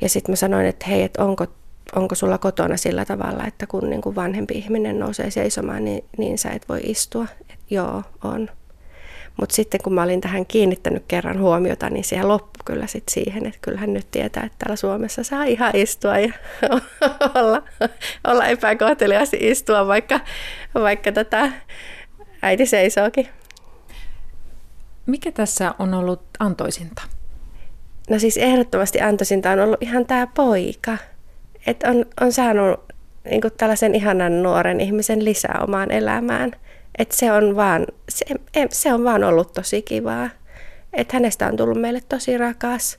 Ja sitten mä sanoin, että hei, että onko, onko sulla kotona sillä tavalla, että kun niin kuin vanhempi ihminen nousee seisomaan, niin, niin sä et voi istua. Et, joo, on. Mutta sitten kun mä olin tähän kiinnittänyt kerran huomiota, niin se loppui kyllä sitten siihen, että kyllähän nyt tietää, että täällä Suomessa saa ihan istua ja olla, olla epäkohteliaasti istua, vaikka, vaikka tätä äiti seisookin. Mikä tässä on ollut antoisinta? No siis ehdottomasti antoisinta on ollut ihan tämä poika. Että on, on saanut niin tällaisen ihanan nuoren ihmisen lisää omaan elämään – et se, on vaan, se, se on vaan ollut tosi kivaa. Et hänestä on tullut meille tosi rakas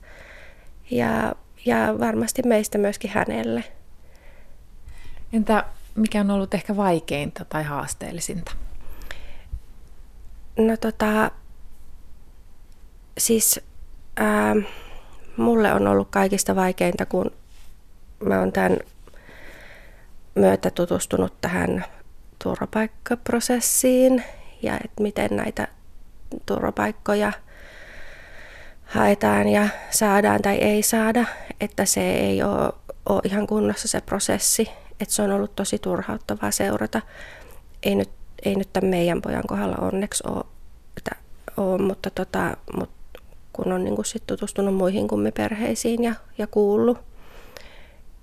ja, ja varmasti meistä myöskin hänelle. Entä mikä on ollut ehkä vaikeinta tai haasteellisinta? No tota, siis ää, mulle on ollut kaikista vaikeinta, kun mä oon tämän myötä tutustunut tähän turvapaikkaprosessiin ja että miten näitä turvapaikkoja haetaan ja saadaan tai ei saada, että se ei ole, ole ihan kunnossa se prosessi, että se on ollut tosi turhauttavaa seurata. Ei nyt, ei nyt tämän meidän pojan kohdalla onneksi ole, että ole mutta, tota, mutta kun on niin sit tutustunut muihin kummiperheisiin ja, ja kuullut,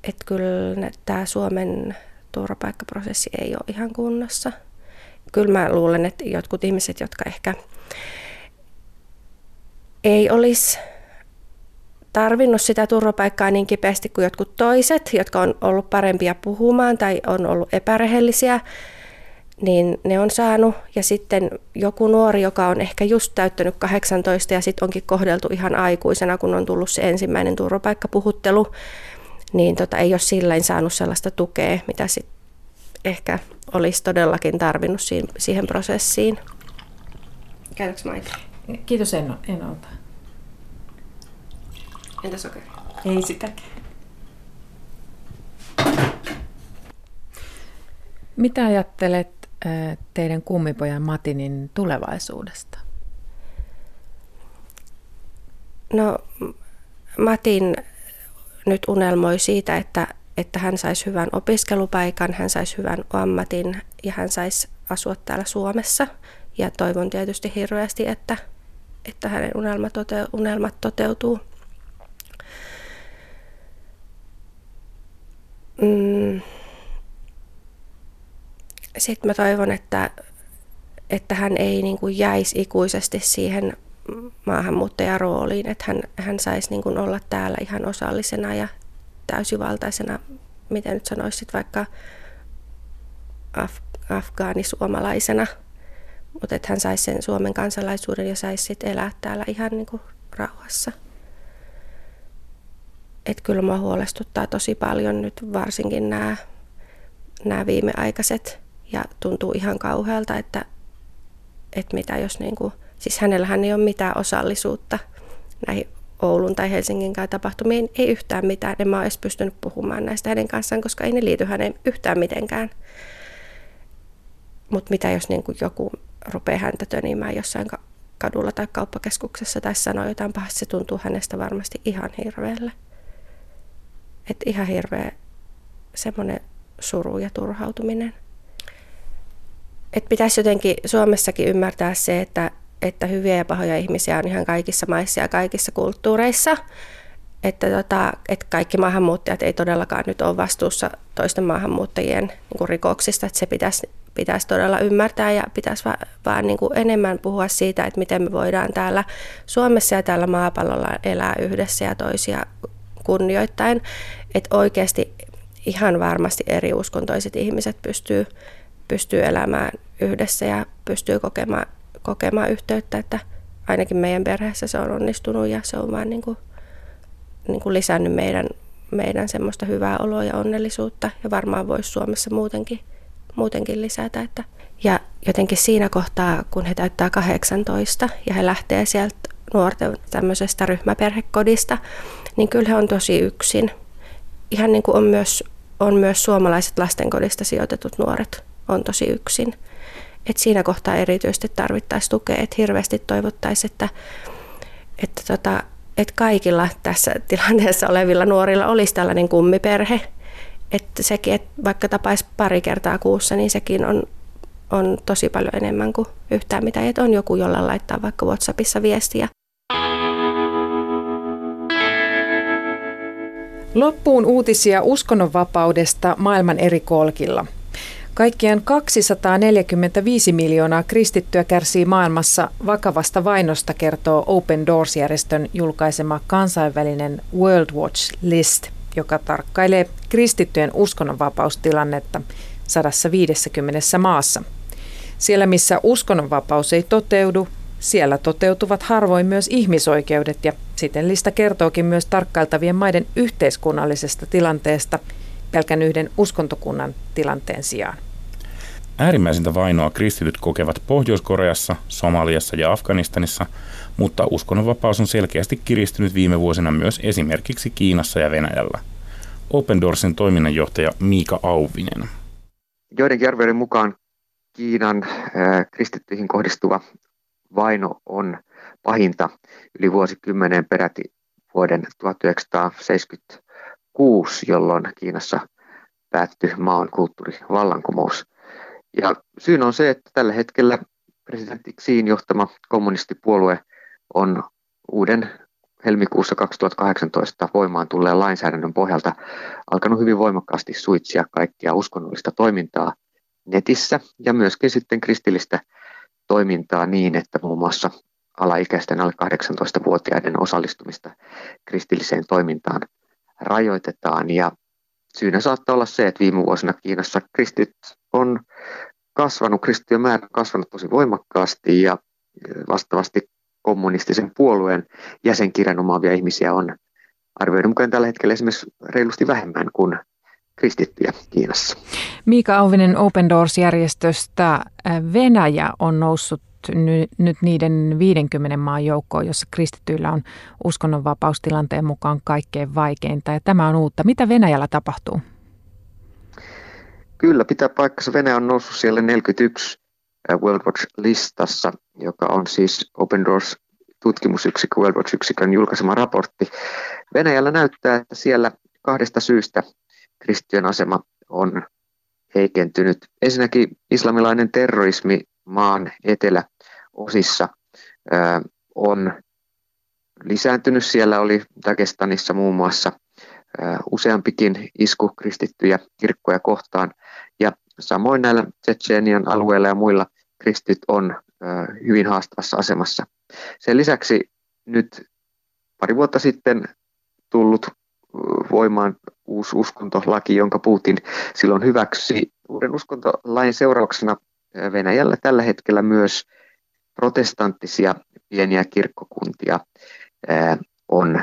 että kyllä tämä Suomen turvapaikkaprosessi ei ole ihan kunnossa. Kyllä mä luulen, että jotkut ihmiset, jotka ehkä ei olisi tarvinnut sitä turvapaikkaa niin kipeästi kuin jotkut toiset, jotka on ollut parempia puhumaan tai on ollut epärehellisiä, niin ne on saanut. Ja sitten joku nuori, joka on ehkä just täyttänyt 18 ja sitten onkin kohdeltu ihan aikuisena, kun on tullut se ensimmäinen turvapaikkapuhuttelu, niin tota, ei ole sillä saanut sellaista tukea, mitä sit ehkä olisi todellakin tarvinnut siihen, siihen prosessiin. Käydätkö maita? Kiitos, en, en ota. Entä sokeri? Ei sitäkään. Mitä ajattelet teidän kummipojan Matinin tulevaisuudesta? No, Matin nyt unelmoi siitä, että, että hän saisi hyvän opiskelupaikan, hän saisi hyvän ammatin ja hän saisi asua täällä Suomessa. Ja toivon tietysti hirveästi, että, että hänen unelmat, tote, unelmat toteutuu. Mm. Sitten mä toivon, että, että hän ei niin kuin jäisi ikuisesti siihen maahanmuuttajarooliin, että hän, hän saisi niin kuin olla täällä ihan osallisena ja täysivaltaisena, miten nyt sanoisit, vaikka af, afgaanisuomalaisena, mutta että hän saisi sen Suomen kansalaisuuden ja saisi sitten elää täällä ihan niin kuin rauhassa. Että kyllä mua huolestuttaa tosi paljon nyt varsinkin nämä, nämä viimeaikaiset ja tuntuu ihan kauhealta, että, että mitä jos niin kuin, Siis hänellähän ei ole mitään osallisuutta näihin Oulun tai Helsingin tapahtumiin, ei yhtään mitään. En mä ole edes pystynyt puhumaan näistä hänen kanssaan, koska ei ne liity hänen yhtään mitenkään. Mutta mitä jos niin kuin joku rupeaa häntä tönimään jossain kadulla tai kauppakeskuksessa tai sanoo jotain pahasti, se tuntuu hänestä varmasti ihan hirveälle. Että ihan hirveä semmoinen suru ja turhautuminen. Että pitäisi jotenkin Suomessakin ymmärtää se, että että hyviä ja pahoja ihmisiä on ihan kaikissa maissa ja kaikissa kulttuureissa. Että, tota, että kaikki maahanmuuttajat ei todellakaan nyt ole vastuussa toisten maahanmuuttajien niin kuin rikoksista, että se pitäisi, pitäisi todella ymmärtää ja pitäisi va, vaan niin kuin enemmän puhua siitä, että miten me voidaan täällä Suomessa ja täällä maapallolla elää yhdessä ja toisia kunnioittain. Että oikeasti ihan varmasti eri uskontoiset ihmiset pystyy, pystyy elämään yhdessä ja pystyy kokemaan kokemaan yhteyttä, että ainakin meidän perheessä se on onnistunut ja se on vaan niin kuin, niin kuin lisännyt meidän, meidän semmoista hyvää oloa ja onnellisuutta ja varmaan voisi Suomessa muutenkin, muutenkin lisätä, että Ja jotenkin siinä kohtaa, kun he täyttää 18 ja he lähtee sieltä nuorten tämmöisestä ryhmäperhekodista, niin kyllä he on tosi yksin. Ihan niin kuin on myös, on myös suomalaiset lastenkodista sijoitetut nuoret on tosi yksin. Et siinä kohtaa erityisesti tarvittaisiin tukea, että hirveästi toivottaisiin, että, että, tota, että kaikilla tässä tilanteessa olevilla nuorilla olisi tällainen kummiperhe. Että sekin, että vaikka tapaisi pari kertaa kuussa, niin sekin on, on tosi paljon enemmän kuin yhtään mitä. Että on joku, jolla laittaa vaikka WhatsAppissa viestiä. Loppuun uutisia uskonnonvapaudesta maailman eri kolkilla. Kaikkiaan 245 miljoonaa kristittyä kärsii maailmassa vakavasta vainosta, kertoo Open Doors-järjestön julkaisema kansainvälinen World Watch List, joka tarkkailee kristittyjen uskonnonvapaustilannetta 150 maassa. Siellä, missä uskonnonvapaus ei toteudu, siellä toteutuvat harvoin myös ihmisoikeudet ja siten lista kertookin myös tarkkailtavien maiden yhteiskunnallisesta tilanteesta pelkän yhden uskontokunnan tilanteen sijaan. Äärimmäisintä vainoa kristityt kokevat Pohjois-Koreassa, Somaliassa ja Afganistanissa, mutta uskonnonvapaus on selkeästi kiristynyt viime vuosina myös esimerkiksi Kiinassa ja Venäjällä. Open Doorsin toiminnanjohtaja Miika Auvinen. Joidenkin arvioiden mukaan Kiinan äh, kristittyihin kohdistuva vaino on pahinta yli vuosikymmeneen peräti vuoden 1976, jolloin Kiinassa päättyi maan kulttuurivallankumous. Ja syyn on se, että tällä hetkellä presidentti Xiin johtama kommunistipuolue on uuden helmikuussa 2018 voimaan tulleen lainsäädännön pohjalta alkanut hyvin voimakkaasti suitsia kaikkia uskonnollista toimintaa netissä ja myöskin sitten kristillistä toimintaa niin, että muun muassa alaikäisten alle 18-vuotiaiden osallistumista kristilliseen toimintaan rajoitetaan. Ja syynä saattaa olla se, että viime vuosina Kiinassa kristit on kasvanut, kristittyjen määrä on kasvanut tosi voimakkaasti ja vastaavasti kommunistisen puolueen jäsenkirjan omaavia ihmisiä on arvioiden mukaan tällä hetkellä esimerkiksi reilusti vähemmän kuin kristittyjä Kiinassa. Miika Auvinen Open Doors-järjestöstä Venäjä on noussut nyt niiden 50 maan joukkoon, jossa kristittyillä on uskonnonvapaustilanteen mukaan kaikkein vaikeinta. Ja tämä on uutta. Mitä Venäjällä tapahtuu? Kyllä, pitää paikkansa. Venäjä on noussut siellä 41 World Watch-listassa, joka on siis Open Doors tutkimusyksikkö, World Watch-yksikön julkaisema raportti. Venäjällä näyttää, että siellä kahdesta syystä kristittyjen asema on heikentynyt. Ensinnäkin islamilainen terrorismi maan eteläosissa on lisääntynyt. Siellä oli Dagestanissa muun muassa useampikin isku kristittyjä kirkkoja kohtaan. Ja samoin näillä Tsetseenian alueilla ja muilla kristit on hyvin haastavassa asemassa. Sen lisäksi nyt pari vuotta sitten tullut voimaan uusi uskontolaki, jonka Putin silloin hyväksyi. Uuden uskontolain seurauksena Venäjällä tällä hetkellä myös protestanttisia pieniä kirkkokuntia on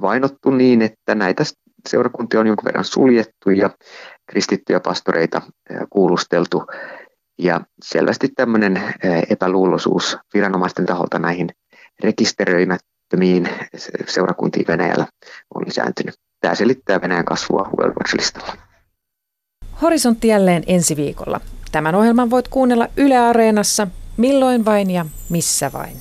vainottu niin, että näitä seurakuntia on jonkun verran suljettu ja kristittyjä pastoreita kuulusteltu. Ja selvästi tämmöinen epäluuloisuus viranomaisten taholta näihin rekisteröimättömiin seurakuntiin Venäjällä on lisääntynyt. Tämä selittää Venäjän kasvua World Watch-listalla. Horisontti jälleen ensi viikolla. Tämän ohjelman voit kuunnella Yle Areenassa milloin vain ja missä vain.